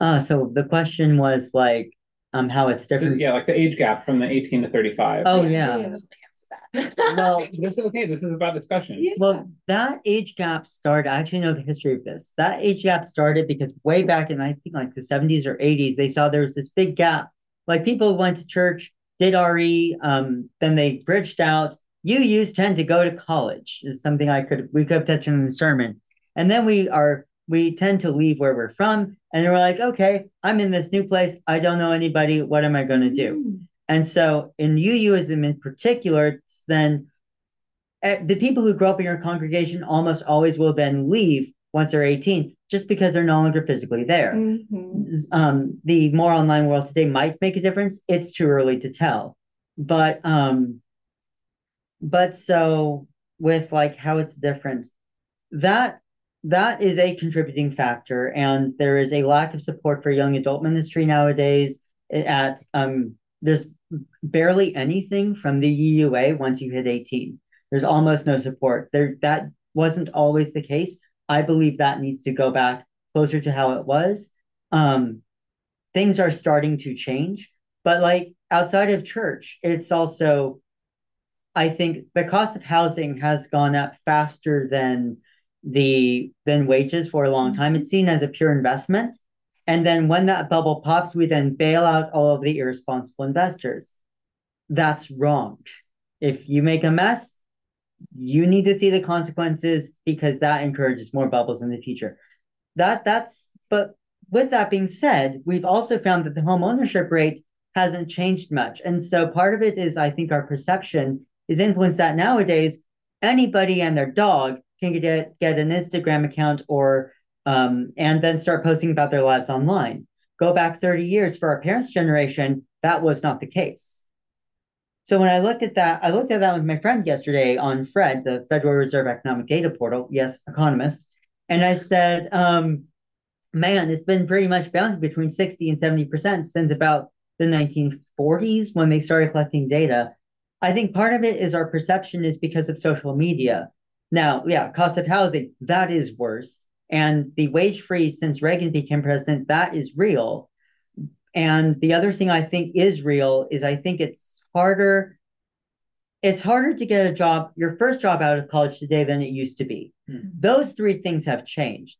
Uh, so the question was like, um, how it's different. Yeah, like the age gap from the 18 to 35. Oh I yeah. didn't answer that. Well, This is okay. This is about discussion. Yeah. Well, that age gap started. I actually know the history of this. That age gap started because way back in I think like the seventies or eighties, they saw there was this big gap. Like people who went to church, did RE, um, then they bridged out. UUs tend to go to college is something I could we could have touched on in the sermon, and then we are we tend to leave where we're from, and we're like, okay, I'm in this new place. I don't know anybody. What am I going to do? And so in UUism in particular, it's then uh, the people who grow up in your congregation almost always will then leave once they're 18 just because they're no longer physically there. Mhm. Um, the more online world today might make a difference. It's too early to tell. But um but so with like how it's different, that that is a contributing factor and there is a lack of support for young adult ministry nowadays at um there's barely anything from the UUA once you hit 18 there's almost no support there that wasn't always the case i believe that needs to go back closer to how it was. Um things are starting to change but like outside of church it's also i think the cost of housing has gone up faster than the than wages for a long time. It's seen as a pure investment. And then when that bubble pops we then bail out all of the irresponsible investors. That's wrong. If you make a mess you need to see the consequences because that encourages more bubbles in the future. That that's but with that being said we've also found that the home ownership rate hasn't changed much. And so part of it is i think our perception is influenced that nowadays anybody and their dog can get get an instagram account or um, and then start posting about their lives online. Go back 30 years for our parents' generation, that was not the case. So when I looked at that, I looked at that with my friend yesterday on Fred, the Federal Reserve Economic Data Portal, yes, economist, and I said, um, man, it's been pretty much bouncing between 60 and 70% since about the 1940s when they started collecting data. I think part of it is our perception is because of social media. Now, yeah, cost of housing, that is worse. And the wage freeze since Reagan became president, that is real. And the other thing I think is real is I think it's harder. It's harder to get a job, your first job out of college today than it used to be. Hmm. Those three things have changed.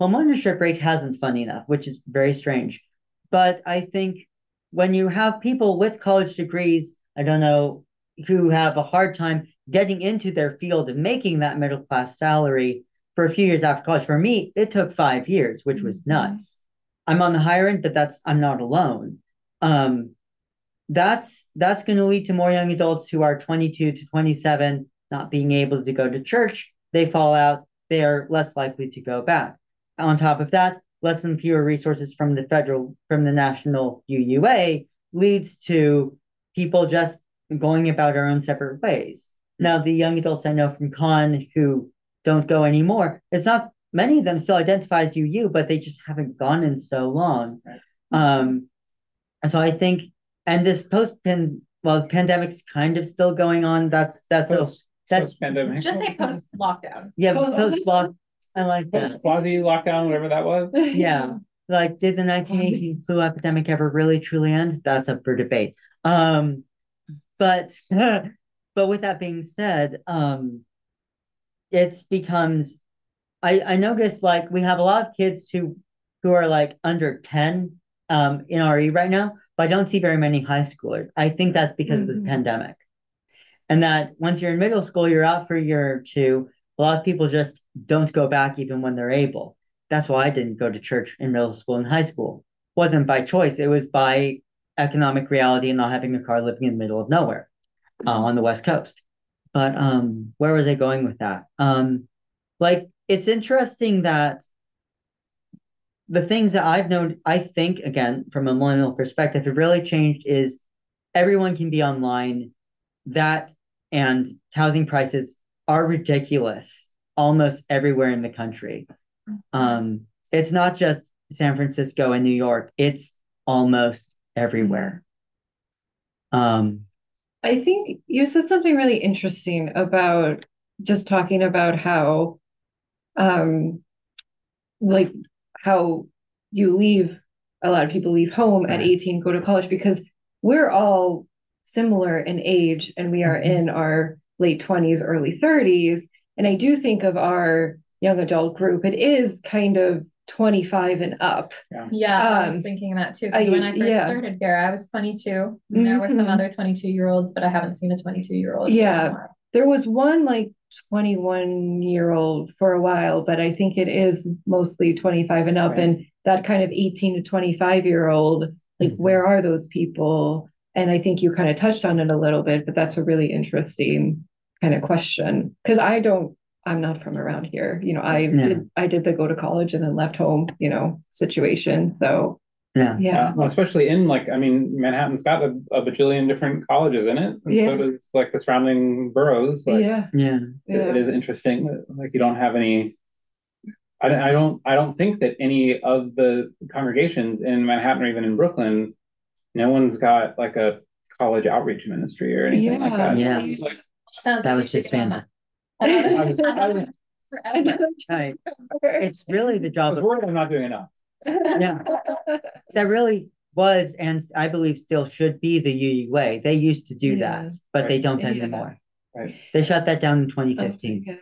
Homeownership rate hasn't, funny enough, which is very strange. But I think when you have people with college degrees, I don't know, who have a hard time getting into their field and making that middle class salary for a few years after college. For me, it took five years, which was Mm-hmm. nuts. I'm on the higher end, but that's I'm not alone. Um, that's that's going to lead to more young adults who are 22 to 27 not being able to go to church. They fall out. They are less likely to go back. On top of that, less and fewer resources from the federal from the national UUA leads to people just going about our own separate ways. Now, the young adults I know from Con who don't go anymore, it's not many of them still identify as UU, but they just haven't gone in so long. Um, and so I think, and this post pan, well, the pandemic's kind of still going on. That's that's a that's Post-pandemic. Just say post lockdown. yeah, post block. I like that. Post quasi lockdown, whatever that was. Yeah. Like, did the 1918 flu epidemic ever really truly end? That's up for debate. Um, but but with that being said, um, it's becomes I I noticed like we have a lot of kids who who are like under 10 um in RE right now, but I don't see very many high schoolers. I think that's because of Mhm. the pandemic. And that once you're in middle school, you're out for a year or two. A lot of people just don't go back even when they're able. That's why I didn't go to church in middle school and high school. It wasn't by choice. It was by economic reality and not having a car living in the middle of nowhere uh, on the West Coast. But um, where was I going with that? Um, like it's interesting that the things that I've known, I think again from a millennial perspective, have really changed is everyone can be online. That and housing prices are ridiculous almost everywhere in the country. Um, it's not just San Francisco and New York; it's almost everywhere. Um, I think you said something really interesting about just talking about how, um, like how you leave, a lot of people leave home at 18, go to college because we're all similar in age and we are Mhm. in our late 20s, early 30s. And I do think of our young adult group, it is kind of 25 and up. Yeah, I was Um, thinking that too. 'cause I- when I first yeah. started here, I was 22. And there were some Mhm. other 22 year olds, but I haven't seen a 22 year old. Yeah. There was one like 21 year old for a while, but I think it is mostly 25 and up. Right. And that kind of 18 to 25 year old, like, Mhm. where are those people? And I think you kind of touched on it a little bit, but that's a really interesting kind of question. Cause I don't, I'm not from around here. You know, I did, I did the go to college and then left home, you know, situation. So, yeah, yeah. Well, especially in like, I mean, Manhattan's got a, a bajillion different colleges in it, and Yeah. so does like the surrounding boroughs. Like, Yeah. yeah, it- it Yeah. is interesting that like you don't have any. I, don't- I don't I don't think that any of the congregations in Manhattan or even in Brooklyn, no one's got like a college outreach ministry or anything like that. Yeah. It's like, that like we was just get on that. I was- Another- was- forever. It's really the job was of worried I'm not doing enough. Yeah. That really was and I believe still should be the UUA. They used to do Yeah. that, but they don't Yeah. anymore. Right. They shut that down in Oh, 2015. yeah.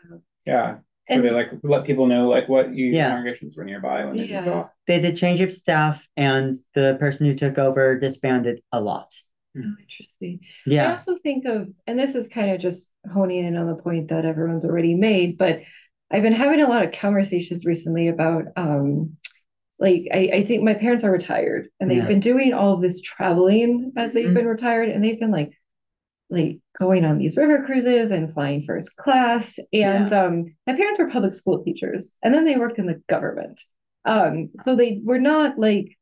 Yeah. Where And they like let people know like what you Yeah. congregations were nearby when they Yeah. off. They did change of staff, and the person who took over disbanded a lot. Oh, interesting. Yeah. I also think of, and this is kind of just honing in on the point that everyone's already made, but I've been having a lot of conversations recently about, um, like I, I think my parents are retired and they've Yeah. been doing all of this traveling as they've Mhm. been retired, and they've been like, like going on these river cruises and flying first class. And um, my parents were public school teachers, and then they worked in the government. Um, so they were not like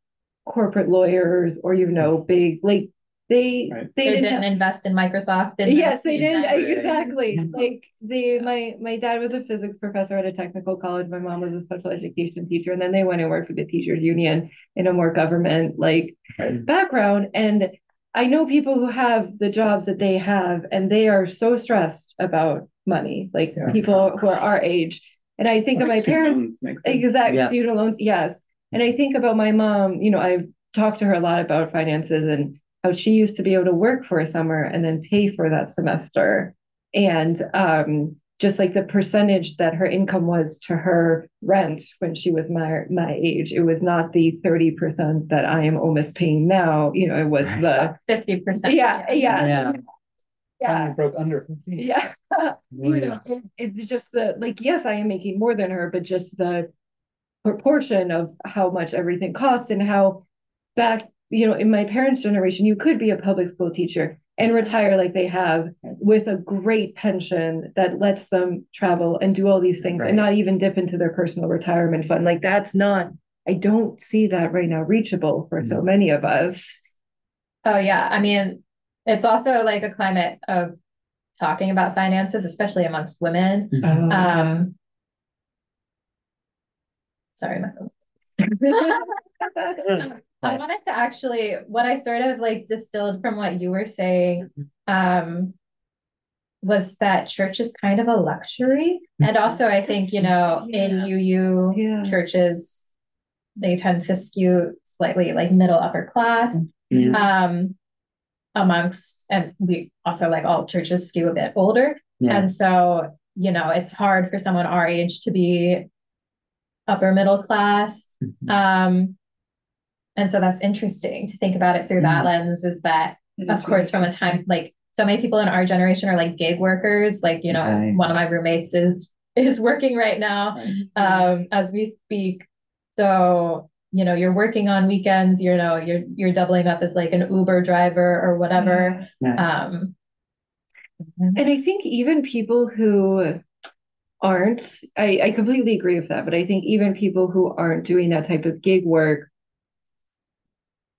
corporate lawyers or you know big like they Right. they They didn't didn't have- invest in Microsoft. didn't yes they didn't that. exactly like the my my dad was a physics professor at a technical college my mom was a special education teacher and then they went and worked for the teachers union in a more government like Right. background and i know people who have the jobs that they have and they are so stressed about money like Yeah. people who are our age and i think of my parents loans. Exact Yeah. student loans, yes. And I think about my mom, you know, I've talked to her a lot about finances and how she used to be able to work for a summer and then pay for that semester. And um just like the percentage that her income was to her rent when she was my my age, it was not the 30% that I am almost paying now. You know, it was the Fifty percent. yeah, yeah. Yeah. Yeah. Finally broke under 15. Yeah. Oh, you know, it, it's just the like, yes, I am making more than her, but just the proportion of how much everything costs and how back, you know, in my parents' generation, you could be a public school teacher and retire like they have with a great pension that lets them travel and do all these things Right. and not even dip into their personal retirement fund. Like that's not, I don't see that right now reachable for so many of us. Oh yeah, I mean, it's also like a climate of talking about finances, especially amongst women. Mhm. Um, sorry, my phone. I wanted to actually, what I sort of like distilled from what you were saying, um, was that church is kind of a luxury. And also, I think, you know, in UU Yeah. churches, they tend to skew slightly like middle upper class. Yeah. Um, amongst, and we also like all churches skew a bit older. And so, you know, it's hard for someone our age to be upper middle class. Um, and so that's interesting to think about it through that lens is that, of course, from a time like so many people in our generation are like gig workers. Like, you know, Right. one of my roommates is is working right now um as we speak. So, you know, you're working on weekends, you know, you're you're doubling up as like an Uber driver or whatever. Yeah. Um And I think even people who aren't, I, I completely agree with that, but I think even people who aren't doing that type of gig work,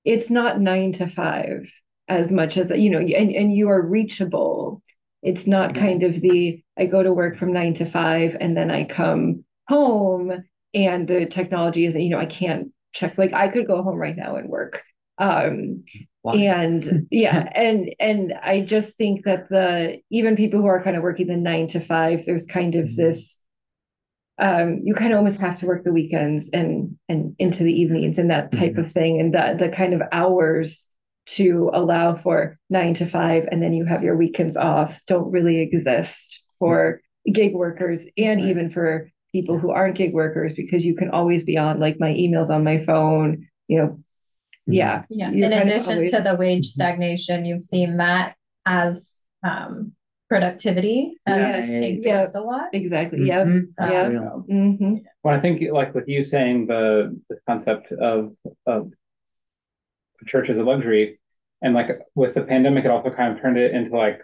it's not nine to five as much as, you know, and, and you are reachable. It's not kind of the, I go to work from nine to five and then I come home and the technology is, you know, I can't check, like I could go home right now and work. Um, Wow. and yeah, and and I just think that the even people who are kind of working the nine to five, there's kind of this um you kind of almost have to work the weekends and and into the evenings and that type of thing and the the kind of hours to allow for nine to five and then you have your weekends off don't really exist for gig workers and Right. even for people who aren't gig workers because you can always be on like my emails on my phone you know. Yeah Yeah, You're in addition always- to the wage Mhm. stagnation, you've seen that as um productivity has Yes. increased a lot. exactly yeah Mhm. yeah Real. hmm Well, I think like with you saying the the concept of of church as a luxury, and like with the pandemic, it also kind of turned it into like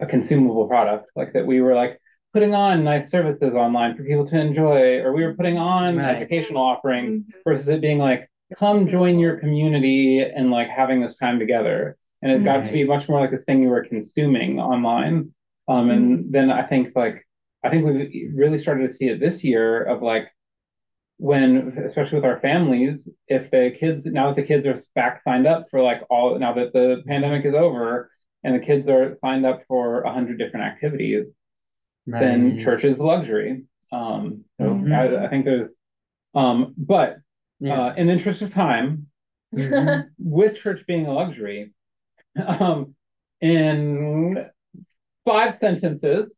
a consumable product, like that we were like putting on nice services online for people to enjoy, or we were putting on Right. educational offerings versus it being like come join your community and like having this time together. And it got to be much more like a thing you were consuming online. Um, and then I think like I think we really started to see it this year of like when especially with our families, if the kids now that the kids are back signed up for like all now that the pandemic is over and the kids are signed up for a hundred different activities, then church is luxury. Um, so Mhm. I, I think there's, um, but Yeah. uh, in the interest of time, Mhm. with church being a luxury, um, in five sentences,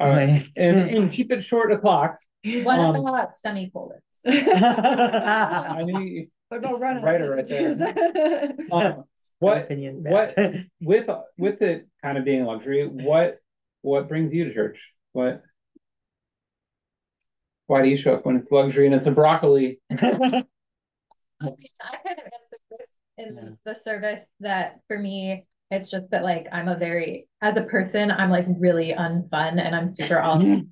uh, Right. and, and keep it short o'clock. What Um, about semicolons? I need, What about run Writer right there. um, what Opinion what with with it kind of being a luxury, what what brings you to church? What why do you show up when it's luxury and it's a broccoli? I mean, I kind of answered this in Yeah. the service that for me, it's just that like I'm a very as a person, I'm like really unfun and I'm super all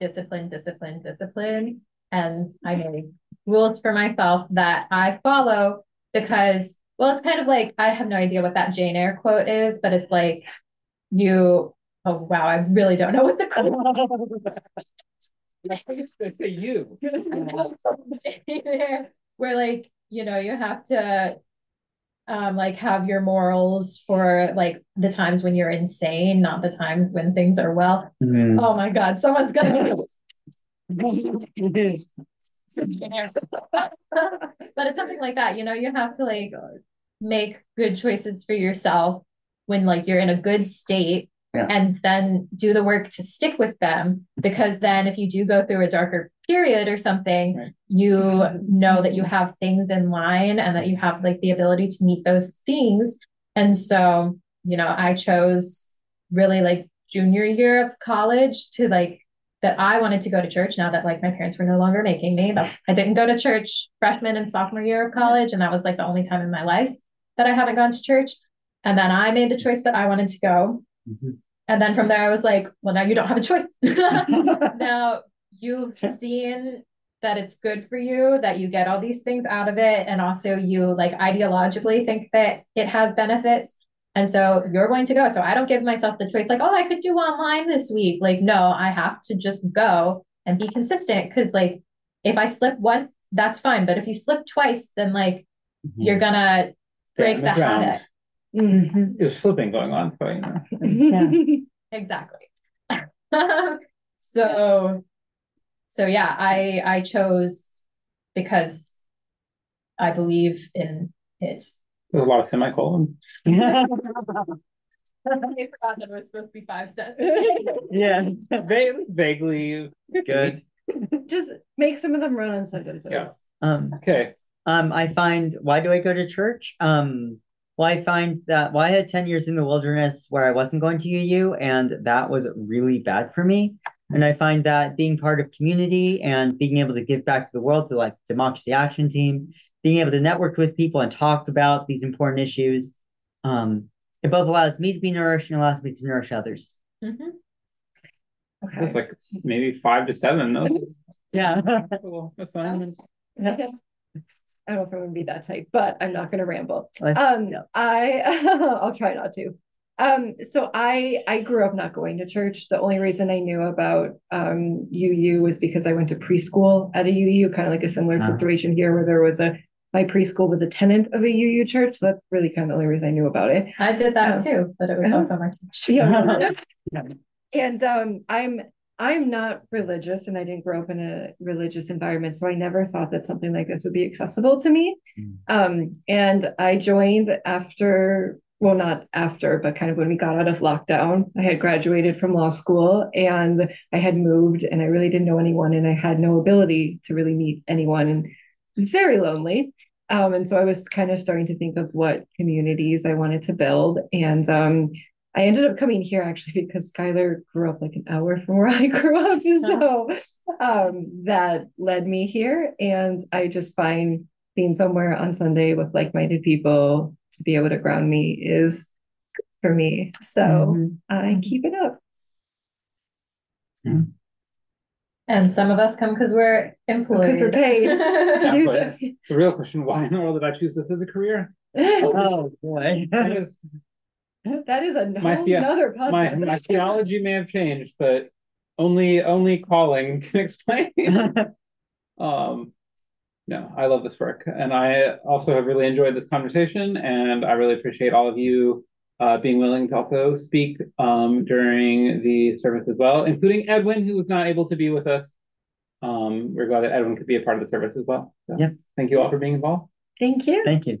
discipline, discipline, discipline. And I made rules for myself that I follow. because, well, it's kind of like, I have no idea what that Jane Eyre quote is, but it's like, you, oh, wow, I really don't know what the quote I say you. where like you know you have to um like have your morals for like the times when you're insane not the times when things are well Mm. oh my god someone's gonna but it's something like that you know you have to like make good choices for yourself when like you're in a good state Yeah. and then do the work to stick with them because then if you do go through a darker period or something Right. you know that you have things in line and that you have like the ability to meet those things and so you know i chose really like junior year of college to like that i wanted to go to church now that like my parents were no longer making me but i didn't go to church freshman and sophomore year of college and that was like the only time in my life that i haven't gone to church. And then i made the choice that i wanted to go. Mhm. And then from there, I was like, well, now you don't have a choice. now you've seen that it's good for you, that you get all these things out of it. And also you like ideologically think that it has benefits. And so you're going to go. So I don't give myself the choice like, oh, I could do online this week. Like, no, I have to just go and be consistent. Cause like if I slip once, that's fine. But if you slip twice, then like you're gonna break on the the habit. Mhm. There's slipping going on, for you know. Exactly. so so yeah, I I chose because I believe in it. There's a lot of semicolons. I forgot that it was supposed to be five cents. Yeah. Va- vaguely Good. Just make some of them run on sentences. Yeah. Um, Okay. um, I find why do I go to church? Um, well, I find that well, I had 10 years in the wilderness where I wasn't going to UU, and that was really bad for me. And I find that being part of community and being able to give back to the world through like Democracy Action Team, being able to network with people and talk about these important issues, um, it both allows me to be nourished and allows me to nourish others. Mhm. There's Okay. like maybe five to seven. Those Yeah. cool assignments. I don't know if I'm gonna be that type, but I'm not gonna ramble. Um, yeah. I I'll try not to. Um, so I I grew up not going to church. The only reason I knew about um UU was because I went to preschool at a UU, kind of like a similar Ah. situation here where there was a my preschool was a tenant of a UU church. So that's really kind of the only reason I knew about it. I did that Oh. too, but it was Uh-huh. also my church. Yeah. and um I'm I'm not religious and I didn't grow up in a religious environment, so I never thought that something like this would be accessible to me. Mm. Um, and I joined after, well, not after, but kind of when we got out of lockdown. I had graduated from law school and I had moved and I really didn't know anyone and I had no ability to really meet anyone and very lonely. Um, and so I was kind of starting to think of what communities I wanted to build. And um, I ended up coming here actually because Skylar grew up like an hour from where I grew up. So um, that led me here. And I just find being somewhere on Sunday with like minded people to be able to ground me is good for me. So Mhm. I keep it up. And some of us come because we're employed. we're paid. To Yeah, do but so. The real question: Why in the world did I choose this as a career? Oh boy. I guess that is a My whole thea- nother my podcast. my theology may have changed, but only only calling can explain. um, no, I love this work, and I also have really enjoyed this conversation, and I really appreciate all of you uh, being willing to also speak um, during the service as well, including Edwin, who was not able to be with us. Um, we're glad that Edwin could be a part of the service as well. So, Yep. Thank you all for being involved. Thank you. Thank you.